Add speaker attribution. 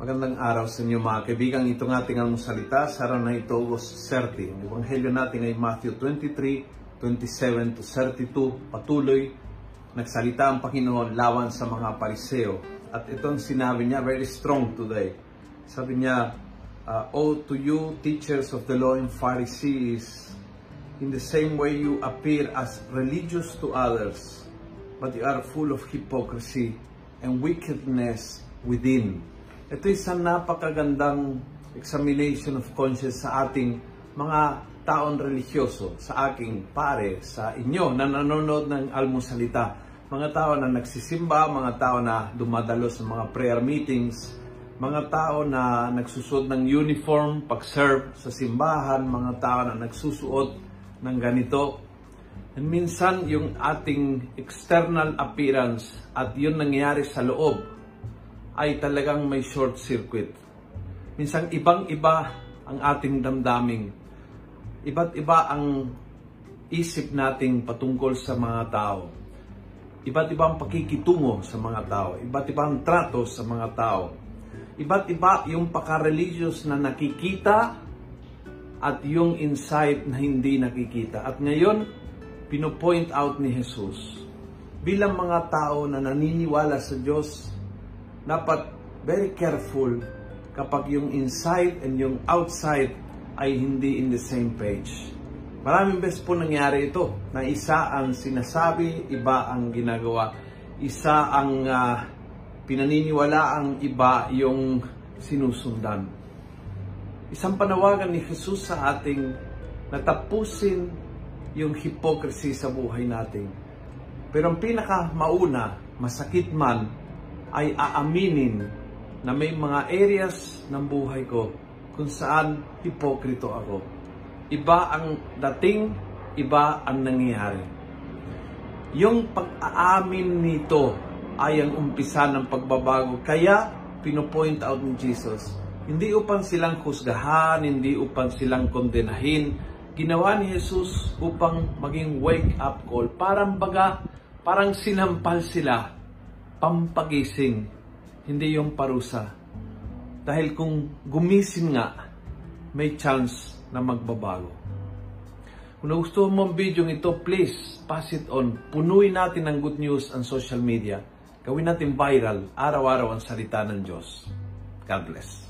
Speaker 1: magandang araw sa inyo mga kaibigan. Ito ng ating almusalita sa araw na ito, August 30. Ang Ebanghelyo natin ay Matthew 23, 27 to 32. Patuloy, nagsalita ang Panginoon lawan sa mga pariseo. At itong sinabi niya, very strong today. Sabi niya, uh, Oh, to you, teachers of the law and Pharisees, in the same way you appear as religious to others, but you are full of hypocrisy and wickedness within. Ito isang napakagandang examination of conscience sa ating mga taon religyoso, sa aking pare, sa inyo na nanonood ng almusalita. Mga tao na nagsisimba, mga tao na dumadalo sa mga prayer meetings, mga tao na nagsusuot ng uniform pag-serve sa simbahan, mga tao na nagsusuot ng ganito. And minsan yung ating external appearance at yun nangyayari sa loob ay talagang may short circuit. Minsan ibang-iba ang ating damdaming. Iba't iba ang isip nating patungkol sa mga tao. Iba't iba ang pakikitungo sa mga tao. Iba't iba ang trato sa mga tao. Iba't iba yung paka-religious na nakikita at yung insight na hindi nakikita. At ngayon, pinopoint out ni Jesus bilang mga tao na naniniwala sa Diyos, dapat very careful kapag yung inside and yung outside ay hindi in the same page. Maraming beses po nangyari ito na isa ang sinasabi, iba ang ginagawa. Isa ang uh, pinaniniwala, ang iba yung sinusundan. Isang panawagan ni Jesus sa ating natapusin yung hypocrisy sa buhay natin. Pero ang pinaka mauna, masakit man, ay aaminin na may mga areas ng buhay ko kung saan hipokrito ako. Iba ang dating, iba ang nangyayari. Yung pag-aamin nito ay ang umpisa ng pagbabago. Kaya, pinopoint out ni Jesus, hindi upang silang husgahan, hindi upang silang kondenahin. Ginawa ni Jesus upang maging wake-up call. Parang baga, parang sinampal sila pampagising, hindi yung parusa. Dahil kung gumising nga, may chance na magbabago. Kung nagustuhan mo ang video ito, please pass it on. Punuin natin ng good news ang social media. Gawin natin viral, araw-araw ang salita ng Diyos. God bless.